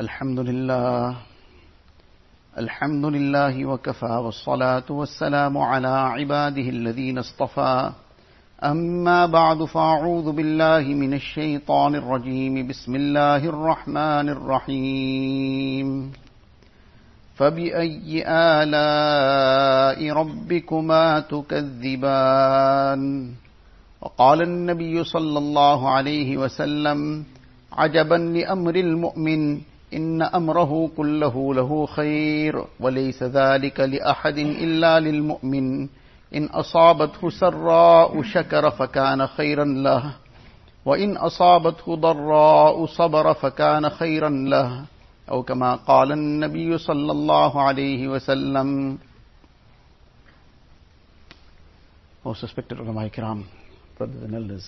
الحمد لله. الحمد لله وكفى والصلاة والسلام على عباده الذين اصطفى. أما بعد فأعوذ بالله من الشيطان الرجيم. بسم الله الرحمن الرحيم. فبأي آلاء ربكما تكذبان؟ وقال النبي صلى الله عليه وسلم عجبا لأمر المؤمن إن أمره كله له خير وليس ذلك لأحد إلا للمؤمن. إن أصابته سراء شكر فكان خيرا له وإن أصابته ضراء صبر فكان خيرا له. أو كما قال النبي صلى الله عليه وسلم. Most respected ulama kiram, brothers and elders.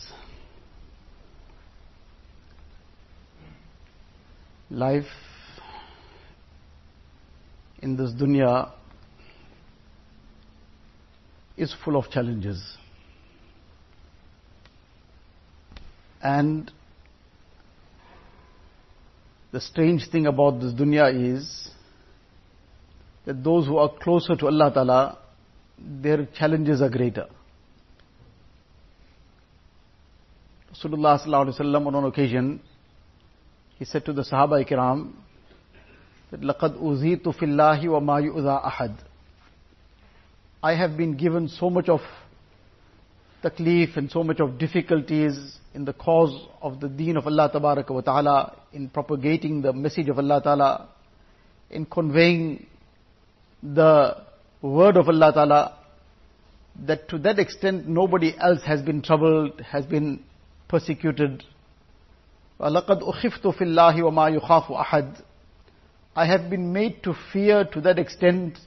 Life in this dunya is full of challenges. And the strange thing about this dunya is that those who are closer to Allah Ta'ala, their challenges are greater. Rasulullah on occasion, he said to the Sahaba Ikram, that لَقَدْ أُزِيتُ فِي اللَّهِ وَمَا يُؤْذَى أَحَدٍ I have been given so much of taklif and so much of difficulties in the cause of the deen of Allah wa ta'ala, in propagating the message of Allah ta'ala, in conveying the word of Allah ta'ala, that to that extent nobody else has been troubled, has been persecuted. وَلَقَدْ أُخِفْتُ فِي اللَّهِ وَمَا يُخَافُ أَحَدٍ I have been made to fear to that extent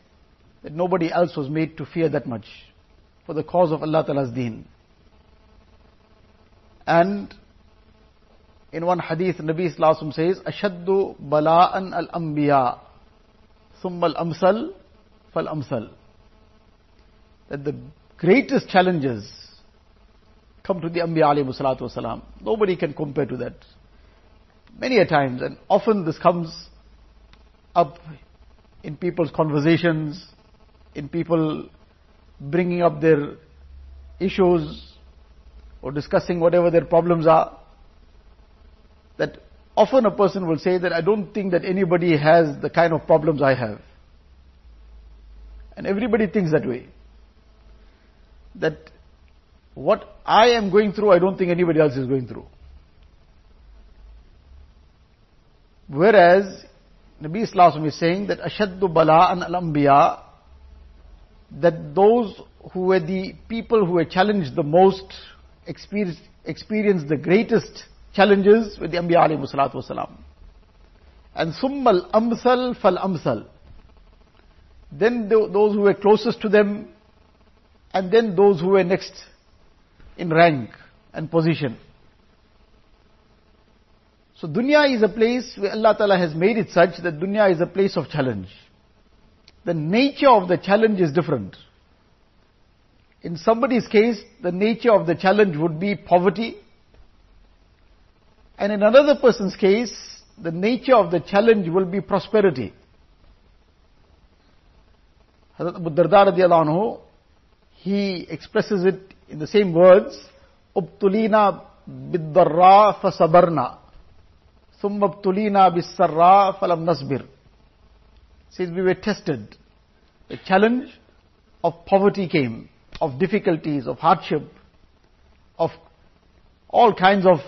that nobody else was made to fear that much for the cause of Allah Ta'ala's deen. And in one hadith, Nabi Sallallahu says, Ashaddu bala'an al-anbiya, thumma al-amsal fal-amsal. That the greatest challenges come to the Anbiya alayhi salatu wasalam. Nobody can compare to that. Many a times, and often this comes up in people's conversations, in people bringing up their issues or discussing whatever their problems are, that often a person will say that I don't think that anybody has the kind of problems I have. And everybody thinks that way. That what I am going through, I don't think anybody else is going through. Whereas, Nabi Islam is saying that Ashaddu Bala'an al-Anbiya, that those who were the people who were challenged the most, experienced, experienced the greatest challenges with the Anbiya alayhi salatu wasalam. And summal amsal fal amsal. Then those who were closest to them, and then those who were next in rank and position. So dunya is a place where Allah Ta'ala has made it such that dunya is a place of challenge. The nature of the challenge is different. In somebody's case, the nature of the challenge would be poverty. And in another person's case, the nature of the challenge will be prosperity. Hazrat Abu Darda radiallahu anhu, he expresses it in the same words, Ubtulina biddarra fasabarna. Thumma ubtulina bisarra falam nasbir. Says we were tested. The challenge of poverty came, of difficulties, of hardship, of all kinds of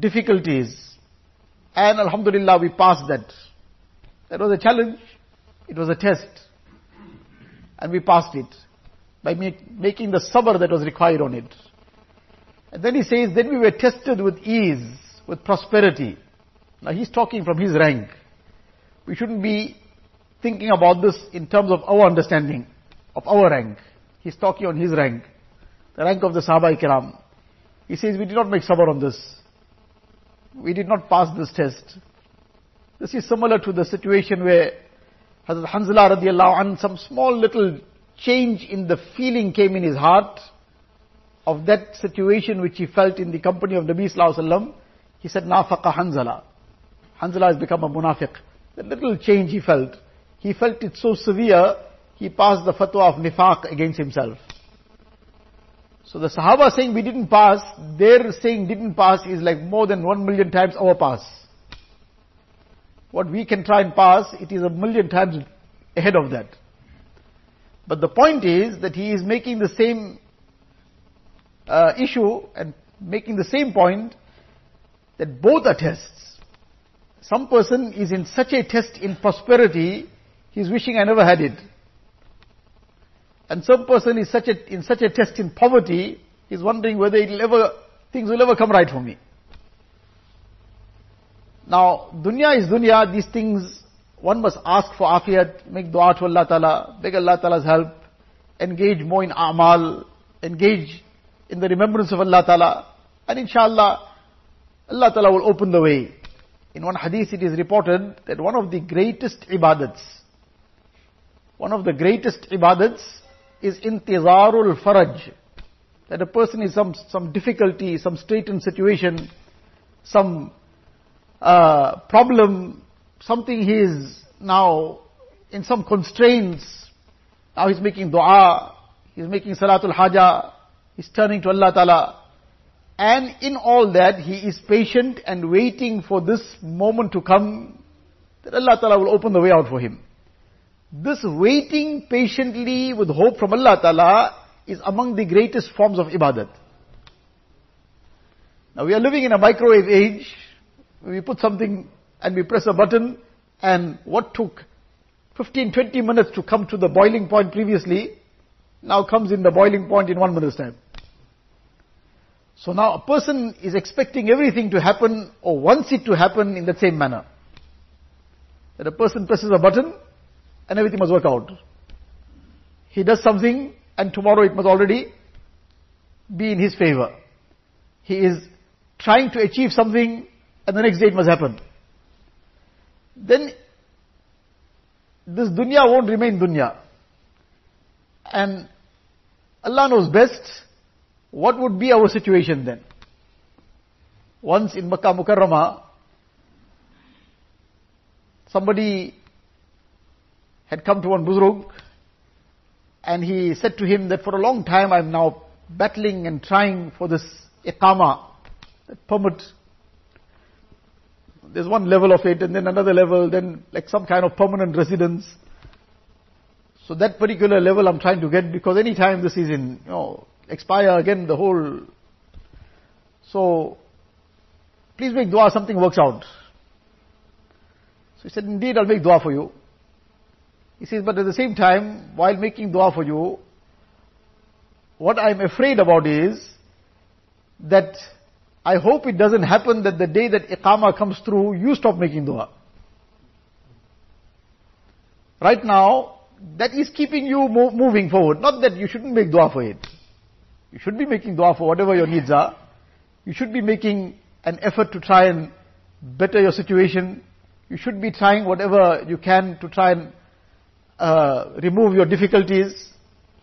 difficulties. And Alhamdulillah we passed that. That was a challenge. It was a test. And we passed it by make, making the sabr that was required on it. And then he says, then we were tested with ease, with prosperity. Now he's talking from his rank. We shouldn't be thinking about this in terms of our understanding, of our rank. He's talking on his rank, the rank of the Sahaba Kiram. He says, we did not make sabr on this. We did not pass this test. This is similar to the situation where Hazrat Hanzala radiallahu anh, some small little change in the feeling came in his heart of that situation which he felt in the company of Nabi Sallallahu Alaihi Wasallam. He said, Nafaqa Hanzala. Hanzala has become a munafiq. The little change he felt. He felt it so severe, he passed the fatwa of nifaq against himself. So the Sahaba saying we didn't pass, their saying didn't pass is like more than one million times our pass. What we can try and pass, it is a million times ahead of that. But the point is that he is making the same uh, issue and making the same point that both are tests. Some person is in such a test in prosperity, he is wishing I never had it. And some person is such a, in such a test in poverty, he is wondering whether it'll ever, things will ever come right for me. Now, dunya is dunya, these things, one must ask for afiyat, make dua to Allah Ta'ala, beg Allah Ta'ala's help, engage more in a'mal, engage in the remembrance of Allah Ta'ala, and inshallah, Allah Ta'ala will open the way. In one hadith it is reported that one of the greatest ibadats, one of the greatest ibadats is intizarul faraj. That a person is some, some difficulty, some straitened situation, some uh, problem, something he is now in some constraints. Now he's making dua, he's making salatul haja, he's turning to Allah Ta'ala. And in all that, he is patient and waiting for this moment to come that Allah Ta'ala will open the way out for him. This waiting patiently with hope from Allah Ta'ala is among the greatest forms of ibadat. Now we are living in a microwave age. We put something and we press a button and what took 15, 20 minutes to come to the boiling point previously, now comes in the boiling point in one minute's time. So now a person is expecting everything to happen or wants it to happen in the same manner. That a person presses a button and everything must work out. He does something and tomorrow it must already be in his favor. He is trying to achieve something and the next day it must happen. Then this dunya won't remain dunya. And Allah knows best what would be our situation then? Once in Makkah Mukarramah, somebody had come to one Buzurg and he said to him that for a long time I'm now battling and trying for this iqama, permit. There's one level of it and then another level, then like some kind of permanent residence. So that particular level I'm trying to get because any time this is in, you know, expire again the whole. So, please make dua, something works out. So he said, indeed I'll make dua for you. He says, but at the same time, while making dua for you, what I'm afraid about is that I hope it doesn't happen that the day that iqama comes through, you stop making dua. Right now, that is keeping you moving forward. Not that you shouldn't make dua for it. You should be making dua for whatever your needs are. You should be making an effort to try and better your situation. You should be trying whatever you can to try and uh, remove your difficulties.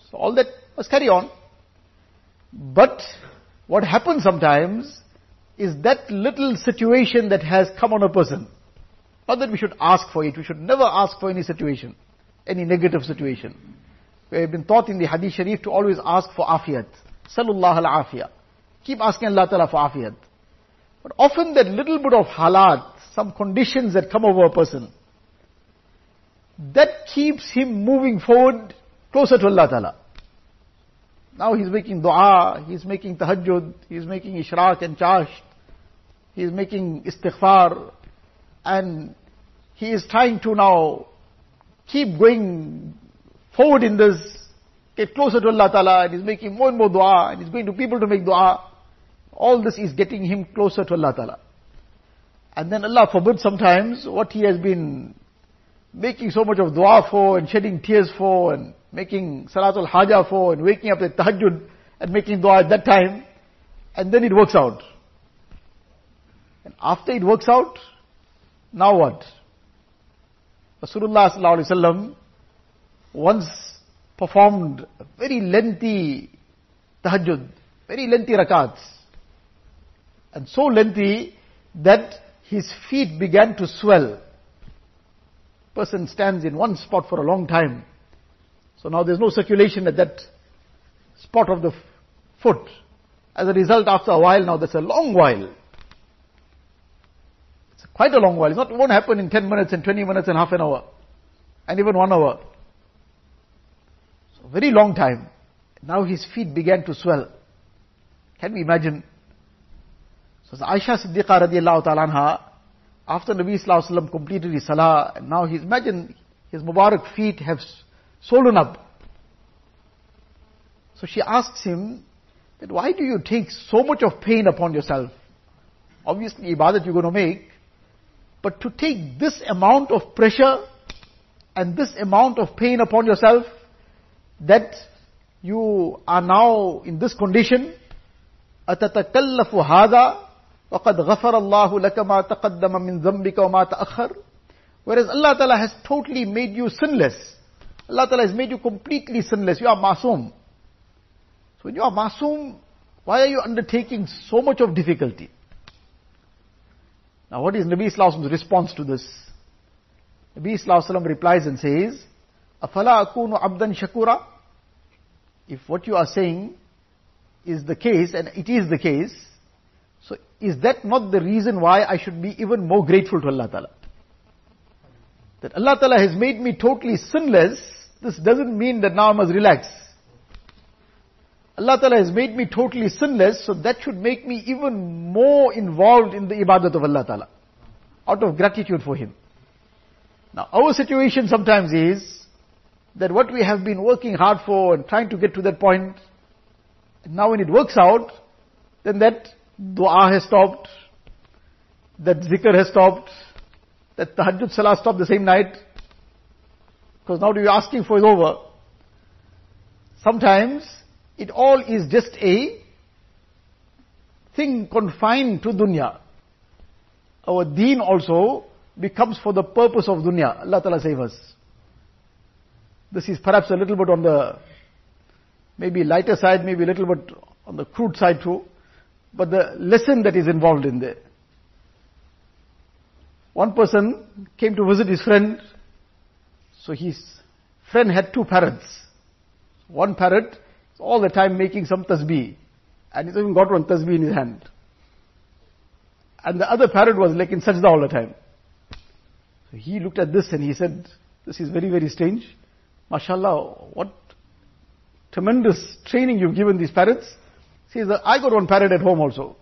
So all that must carry on. But what happens sometimes is that little situation that has come on a person. Not that we should ask for it. We should never ask for any situation, any negative situation. We have been taught in the Hadith Sharif to always ask for afiyat. Salullah al-afiyah. Keep asking Allah Ta'ala for afiyat. But often that little bit of halat, some conditions that come over a person, that keeps him moving forward closer to Allah Ta'ala. Now he's making dua, he's making tahajjud, he's making ishraq and chasht, he's making istighfar, and he is trying to now keep going forward in this get closer to Allah Ta'ala and he's making more and more dua and he's going to people to make dua. All this is getting him closer to Allah Ta'ala. And then Allah forbid sometimes what he has been making so much of dua for and shedding tears for and making salatul haja for and waking up at tahajjud and making dua at that time and then it works out. And after it works out, now what? Rasulullah sallallahu once performed a very lengthy tahajjud, very lengthy rakats. And so lengthy that his feet began to swell. Person stands in one spot for a long time. So now there's no circulation at that spot of the foot. As a result, after a while now, that's a long while. It's quite a long while. It's not, it won't happen in 10 minutes and 20 minutes and half an hour. And even one hour. So very long time. Now his feet began to swell. Can we imagine? So Aisha Siddiqa radiallahu ta'ala anha, after Nabi Sallallahu Wasallam completed his salah, and now he's, imagine his Mubarak feet have swollen up. So she asks him, that why do you take so much of pain upon yourself? Obviously, ibadat you're going to make, but to take this amount of pressure and this amount of pain upon yourself, that you are now in this condition, أتتكلف هذا وقد غفر الله لك ما تقدم من ذنبك وما تأخر Whereas Allah Ta'ala has totally made you sinless. Allah Ta'ala has made you completely sinless. You are masoom. So when you are masoom, why are you undertaking so much of difficulty? Now what is Nabi Sallallahu response to this? Nabi Sallallahu replies and says, Afala akunu abdan shakura? If what you are saying is the case, and it is the case, so is that not the reason why I should be even more grateful to Allah Ta'ala? That Allah Ta'ala has made me totally sinless, this doesn't mean that now I must relax. Allah Ta'ala has made me totally sinless, so that should make me even more involved in the ibadat of Allah Ta'ala. Out of gratitude for Him. Now, our situation sometimes is that what we have been working hard for and trying to get to that point, now when it works out, then that dua has stopped, that zikr has stopped, that tahajjud salah stopped the same night, because now what you're asking for is over. Sometimes it all is just a thing confined to dunya. Our deen also becomes for the purpose of dunya. Allah Ta'ala save us. This is perhaps a little bit on the maybe lighter side, maybe a little bit on the crude side too. But the lesson that is involved in there. One person came to visit his friend. So his friend had two parrots. One parrot all the time making some tasbih. And he's even got one tasbih in his hand. And the other parrot was like in sajda all the time. So he looked at this and he said, this is very, very strange. MashaAllah, what tremendous training you've given these parrots. See, I got one parrot at home also.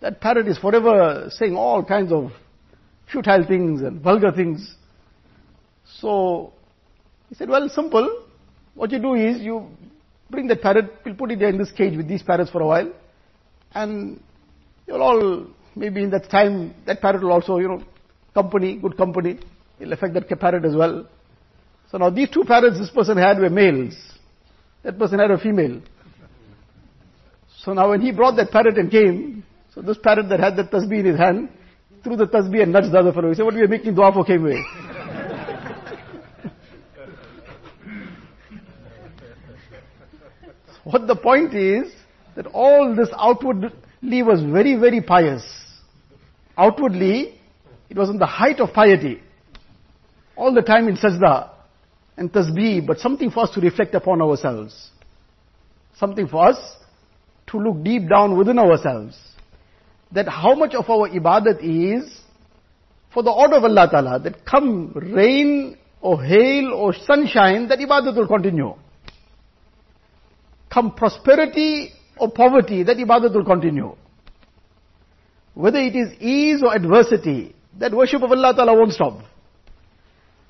That parrot is forever saying all kinds of futile things and vulgar things. So, he said, well, simple. What you do is you bring that parrot, we'll put it there in this cage with these parrots for a while. And you'll all, maybe in that time, that parrot will also, you know, company, good company. It'll affect that parrot as well. So now these two parrots this person had were males. That person had a female. So now when he brought that parrot and came, so this parrot that had the tasbih in his hand, threw the tasbih and nudged the other fellow. He said, what are you making dua for came away? What the point is, that all this outwardly was very, very pious. Outwardly, it was in the height of piety. All the time in sajda and tasbih, but something for us to reflect upon ourselves. Something for us to look deep down within ourselves. That how much of our ibadat is for the order of Allah Ta'ala, that come rain or hail or sunshine, that ibadat will continue. Come prosperity or poverty, that ibadat will continue. Whether it is ease or adversity, that worship of Allah Ta'ala won't stop.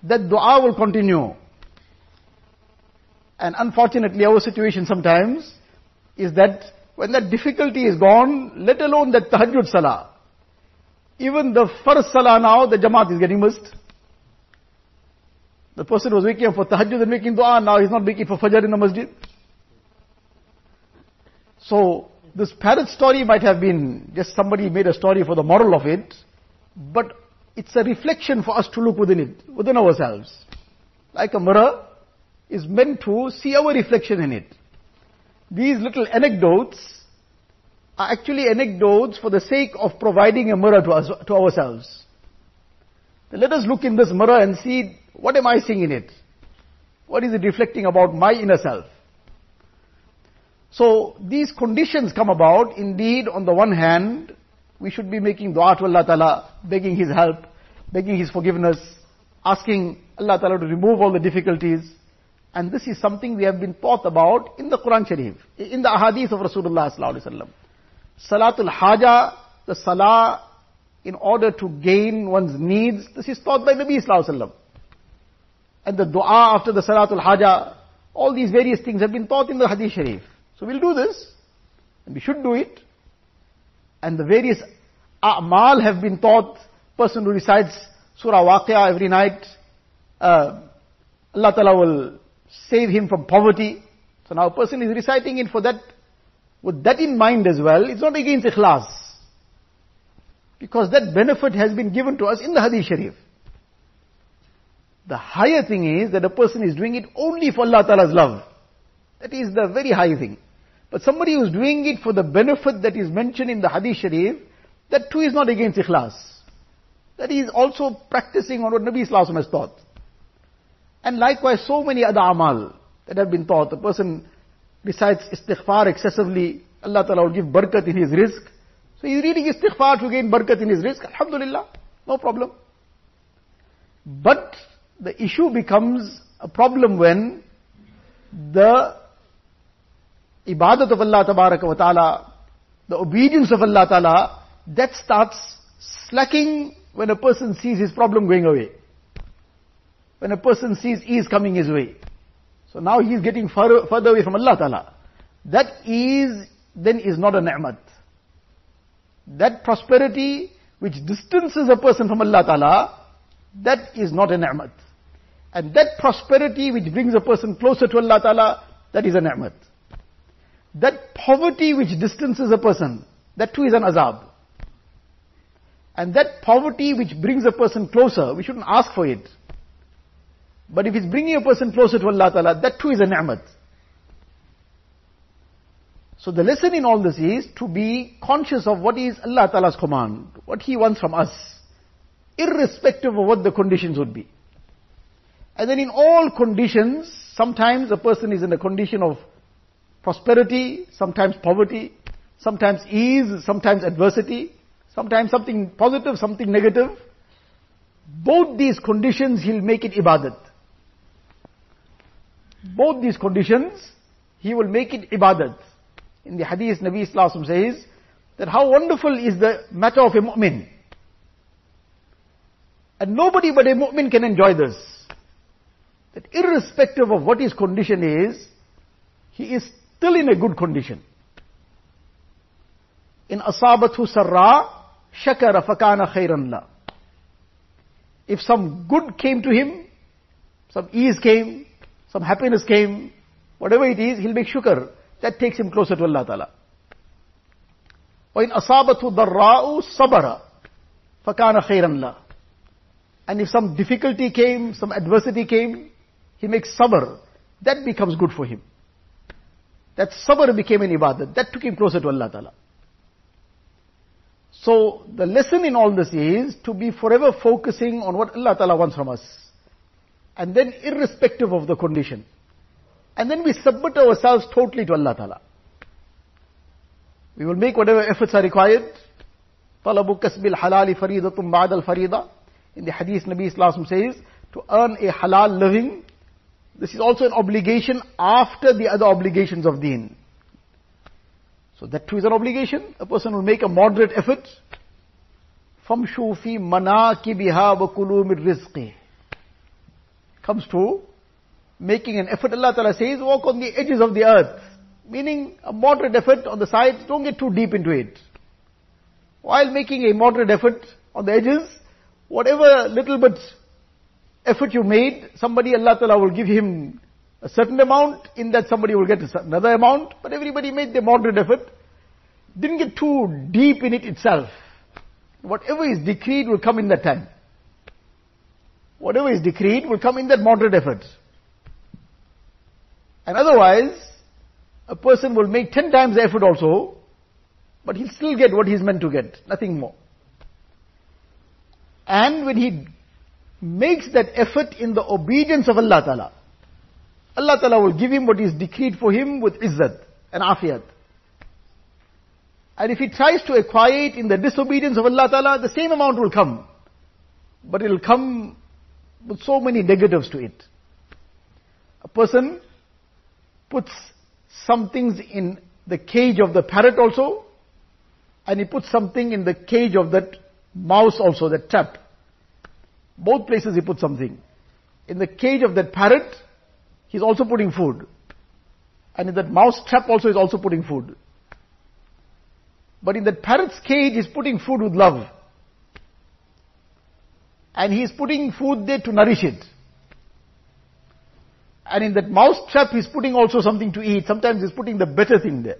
That dua will continue. And unfortunately our situation sometimes is that when that difficulty is gone, let alone that tahajjud salah, even the first salah now, the jamaat is getting missed. The person was waking up for tahajjud and making dua, now he's not making for fajr in the masjid. So, this parrot story might have been just somebody made a story for the moral of it, but it's a reflection for us to look within it, within ourselves. Like a mirror is meant to see our reflection in it. These little anecdotes are actually anecdotes for the sake of providing a mirror to us, to ourselves. let us look in this mirror and see what am I seeing in it? What is it reflecting about my inner self? So these conditions come about. Indeed, on the one hand, we should be making dua to Allah Ta'ala, begging His help, begging His forgiveness, asking Allah Ta'ala to remove all the difficulties. And this is something we have been taught about in the Quran Sharif, in the ahadith of Rasulullah Sallallahu Alaihi Wasallam. Salatul Haja, the Salah, in order to gain one's needs, this is taught by Nabi Sallallahu Alaihi Wasallam. And the dua after the Salatul Haja, all these various things have been taught in the Hadith Sharif. So we'll do this, and we should do it. And the various a'mal have been taught. Person who recites Surah Waqia every night, uh, Allah Ta'ala will save him from poverty. So now a person is reciting it for that, with that in mind as well. It's not against ikhlas. Because that benefit has been given to us in the Hadith Sharif. The higher thing is that a person is doing it only for Allah Ta'ala's love. That is the very high thing. But somebody who's doing it for the benefit that is mentioned in the Hadith Sharif, that too is not against ikhlas. That is also practicing on what Nabi Islam has taught. And likewise, so many other amal that have been taught. A person recites istighfar excessively, Allah Ta'ala will give barakat in his rizq. So he's reading istighfar to gain barakat in his rizq. Alhamdulillah, no problem. But the issue becomes a problem when the ibadat of Allah wa ta'ala, the obedience of Allah ta'ala, that starts slacking when a person sees his problem going away. When a person sees ease coming his way. So now he is getting further, further away from Allah ta'ala. That ease then is not a ni'mat. That prosperity which distances a person from Allah ta'ala, that is not a ni'mat. And that prosperity which brings a person closer to Allah ta'ala, that is a ni'mat. That poverty which distances a person, that too is an azab. And that poverty which brings a person closer, we shouldn't ask for it. But if it's bringing a person closer to Allah Ta'ala, that too is a ni'mat. So the lesson in all this is to be conscious of what is Allah Ta'ala's command, what He wants from us, irrespective of what the conditions would be. And then in all conditions, sometimes a person is in a condition of prosperity, sometimes poverty, sometimes ease, sometimes adversity, sometimes something positive, something negative. Both these conditions, he'll make it ibadat. Both these conditions, he will make it ibadat. In the hadith, Nabi Islam says that how wonderful is the matter of a mu'min. And nobody but a mu'min can enjoy this. That irrespective of what his condition is, he is still in a good condition. In asabathu sarra, shakara fakana khairan la. If some good came to him, some ease came, some happiness came, whatever it is, he'll make shukr. That takes him closer to Allah Ta'ala. وإن أصابته ضراء صبر فكان خيرا له. And if some difficulty came, some adversity came, he makes sabr. That becomes good for him. That sabr became an ibadat. That took him closer to Allah Ta'ala. So the lesson in all this is to be forever focusing on what Allah Ta'ala wants from us. And then irrespective of the condition. And then we submit ourselves totally to Allah Ta'ala. We will make whatever efforts are required. طلب كسب الحلال فريضة بعد الفريضة. In the hadith Nabi Islam says, to earn a halal living this is also an obligation after the other obligations of deen. So that too is an obligation. A person will make a moderate effort. فَمْشُوا فِي مَنَاكِبِهَا وَكُلُوا مِنْ رِزْقِهِ Comes to making an effort. Allah Ta'ala says, walk on the edges of the earth. Meaning a moderate effort on the sides, don't get too deep into it. While making a moderate effort on the edges, whatever little bit effort you made, somebody Allah Ta'ala will give him a certain amount, in that somebody will get another amount, but everybody made their moderate effort. Didn't get too deep in it itself. Whatever is decreed will come in that time. Whatever is decreed will come in that moderate effort. And otherwise, a person will make ten times the effort also, but he'll still get what he's meant to get, nothing more. And when he makes that effort in the obedience of Allah Ta'ala, Allah Ta'ala will give him what is decreed for him with izzat and afiyat. And if he tries to acquire it in the disobedience of Allah Ta'ala, the same amount will come. But it will come with so many negatives to it. A person puts some things in the cage of the parrot also, and he puts something in the cage of that mouse also, that trap. Both places he puts something. In the cage of that parrot, he's also putting food. And in that mouse trap also is also putting food. But in that parrot's cage, he's putting food with love. And he's putting food there to nourish it. And in that mouse trap, he's putting also something to eat. Sometimes he's putting the better thing there.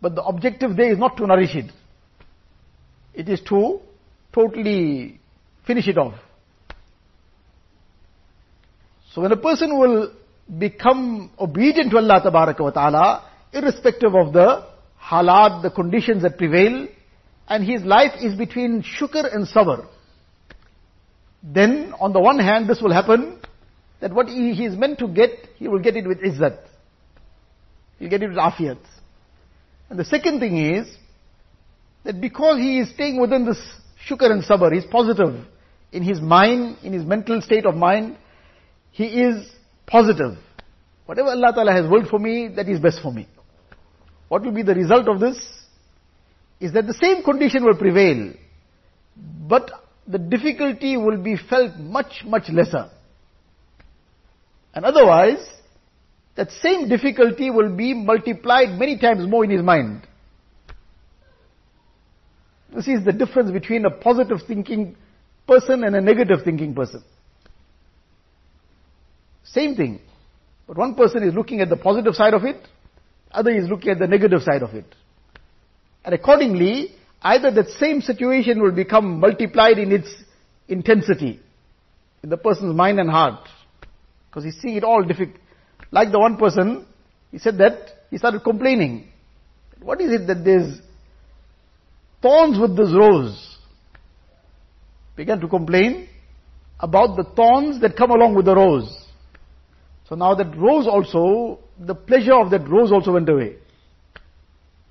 But the objective there is not to nourish it. It is to totally finish it off. So when a person will become obedient to Allah wa ta'ala, irrespective of the halat, the conditions that prevail, and his life is between shukr and sabr. Then, on the one hand, this will happen, that what he, he is meant to get, he will get it with izzat. He'll get it with afiyat. And the second thing is, that because he is staying within this shukr and sabr, he's positive in his mind, in his mental state of mind, he is positive. Whatever Allah Ta'ala has willed for me, that is best for me. What will be the result of this? Is that the same condition will prevail, but the difficulty will be felt much, much lesser. And otherwise, that same difficulty will be multiplied many times more in his mind. This is the difference between a positive thinking person and a negative thinking person. Same thing. But one person is looking at the positive side of it, other is looking at the negative side of it. And accordingly, either that same situation will become multiplied in its intensity in the person's mind and heart. Because he's seeing it all difficult. Like the one person, he said that, he started complaining. What is it that there's thorns with this rose? Began to complain about the thorns that come along with the rose. So now that rose also, the pleasure of that rose also went away.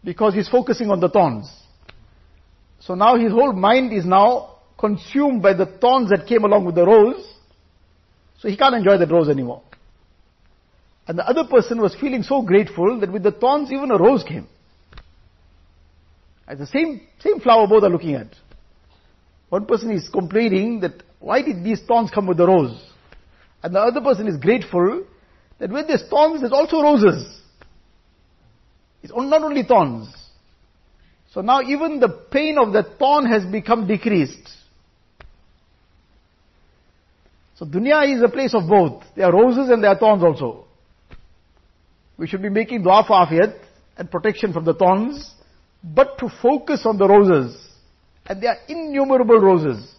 Because he's focusing on the thorns. So now his whole mind is now consumed by the thorns that came along with the rose. So he can't enjoy that rose anymore. And the other person was feeling so grateful that with the thorns even a rose came. As the same, same flower both are looking at. One person is complaining that why did these thorns come with the rose? And the other person is grateful that with these thorns there's also roses. It's not only thorns. So now even the pain of the thorn has become decreased. So dunya is a place of both. There are roses and there are thorns also. We should be making dua for afiyat and protection from the thorns, but to focus on the roses. And there are innumerable roses.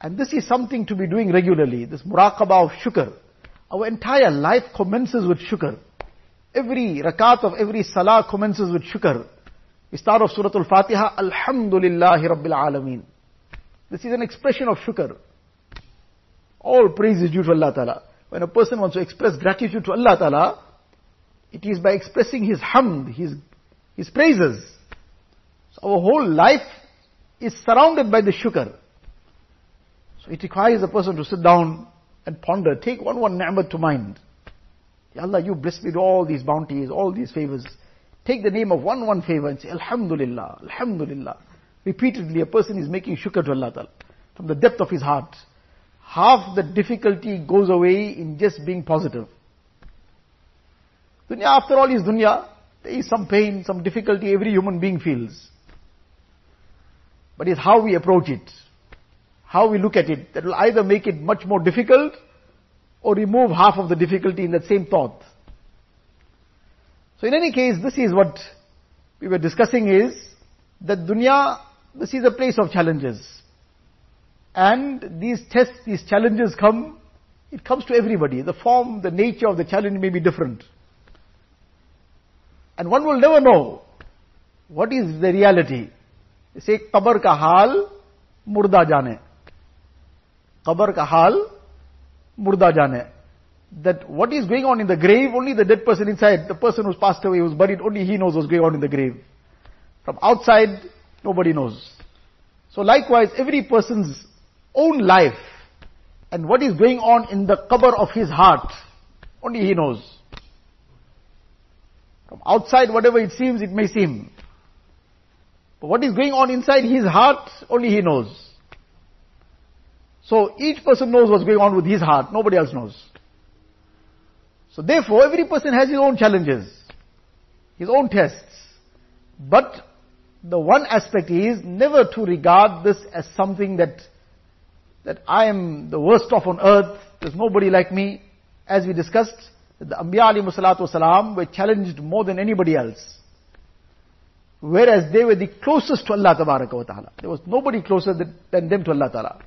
And this is something to be doing regularly, this muraqabah of shukr. Our entire life commences with shukr. Every rakat of every salah commences with shukr. We start off Surah Al-Fatiha, Alhamdulillahi Rabbil Alameen. This is an expression of shukr. All praise is due to Allah Ta'ala. When a person wants to express gratitude to Allah Ta'ala, it is by expressing his hamd, his, his praises. So our whole life is surrounded by the shukr. So it requires a person to sit down and ponder, take one one ni'mat to mind. Ya Allah, you bless me with all these bounties, all these favors. Take the name of one one favor and say, Alhamdulillah, Alhamdulillah. Repeatedly, a person is making shukr to Allah Ta'ala from the depth of his heart. Half the difficulty goes away in just being positive. Dunya, after all, is dunya. There is some pain, some difficulty every human being feels. But it's how we approach it how we look at it, that will either make it much more difficult or remove half of the difficulty in that same thought. So in any case, this is what we were discussing is that dunya, this is a place of challenges. And these tests, these challenges come, it comes to everybody. The form, the nature of the challenge may be different. And one will never know what is the reality. Ka hal, murda jane. Qabr ka hal, murda jane. That what is going on in the grave, only the dead person inside, the person who's passed away, who's buried, only he knows what's going on in the grave. From outside, nobody knows. So likewise, every person's own life and what is going on in the cover of his heart, only he knows. From outside, whatever it seems, it may seem. What is going on inside his heart, only he knows. So each person knows what's going on with his heart, nobody else knows. So therefore, every person has his own challenges, his own tests. But the one aspect is never to regard this as something that, that I am the worst off on earth, there's nobody like me. As we discussed, the Anbiya alayhi salatu were challenged more than anybody else. Whereas they were the closest to Allah ta'ala. There was nobody closer than them to Allah ta'ala.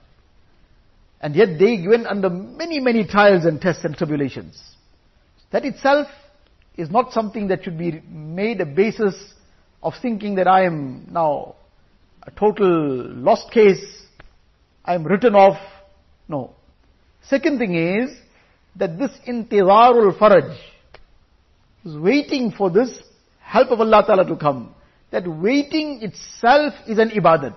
And yet they went under many, many trials and tests and tribulations. That itself is not something that should be made a basis of thinking that I am now a total lost case, I am written off. No. Second thing is that this intizarul faraj is waiting for this help of Allah Ta'ala to come. That waiting itself is an ibadat.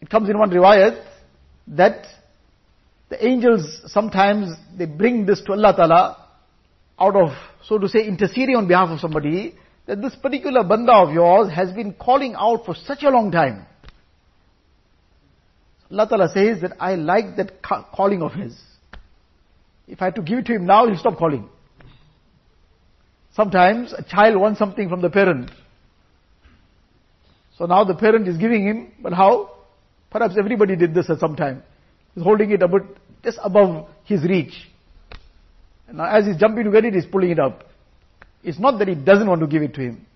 It comes in one riwayat that the angels sometimes they bring this to Allah Ta'ala out of, so to say, interceding on behalf of somebody, that this particular banda of yours has been calling out for such a long time. Allah Ta'ala says that I like that calling of his. If I had to give it to him now, he'll stop calling. Sometimes a child wants something from the parent. So now the parent is giving him, but how? Perhaps everybody did this at some time. He's holding it a bit just above his reach. And now as he's jumping to get it, he's pulling it up. It's not that he doesn't want to give it to him.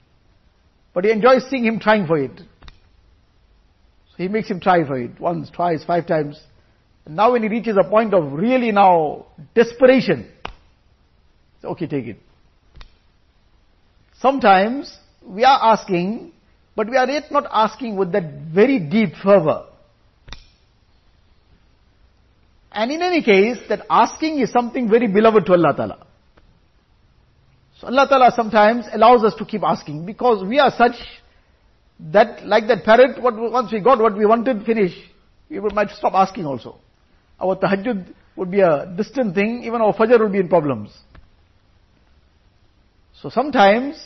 But he enjoys seeing him trying for it. So he makes him try for it. Once, twice, five times. And now when he reaches a point of really now desperation, okay, take it. Sometimes we are asking, but we are yet not asking with that very deep fervor. And in any case, that asking is something very beloved to Allah Ta'ala. So Allah Ta'ala sometimes allows us to keep asking because we are such that like that parrot, what, once we got what we wanted, finish, we might stop asking also. Our tahajjud would be a distant thing, even our fajr would be in problems. So sometimes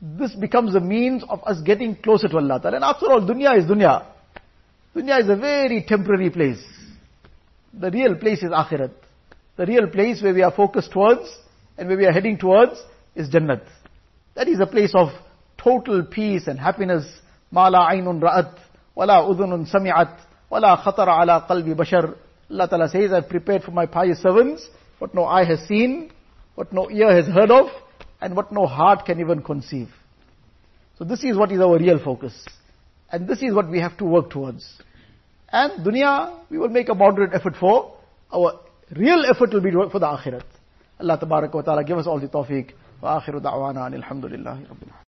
this becomes a means of us getting closer to Allah. And after all, dunya is dunya. Dunya is a very temporary place. The real place is akhirat. The real place where we are focused towards and where we are heading towards is Jannat. That is a place of total peace and happiness. Ma la aynun ra'at, wa la udhunun sami'at, wa la khatara ala qalbi bashar. Allah Ta'ala says, I've prepared for my pious servants what no eye has seen, what no ear has heard of, and what no heart can even conceive. So this is what is our real focus. And this is what we have to work towards. And dunya, we will make a moderate effort for. Our real effort will be for the akhirat. Allah wa ta'ala give us all the tawfiq. Wa akhiru da'wana alhamdulillahi rabbil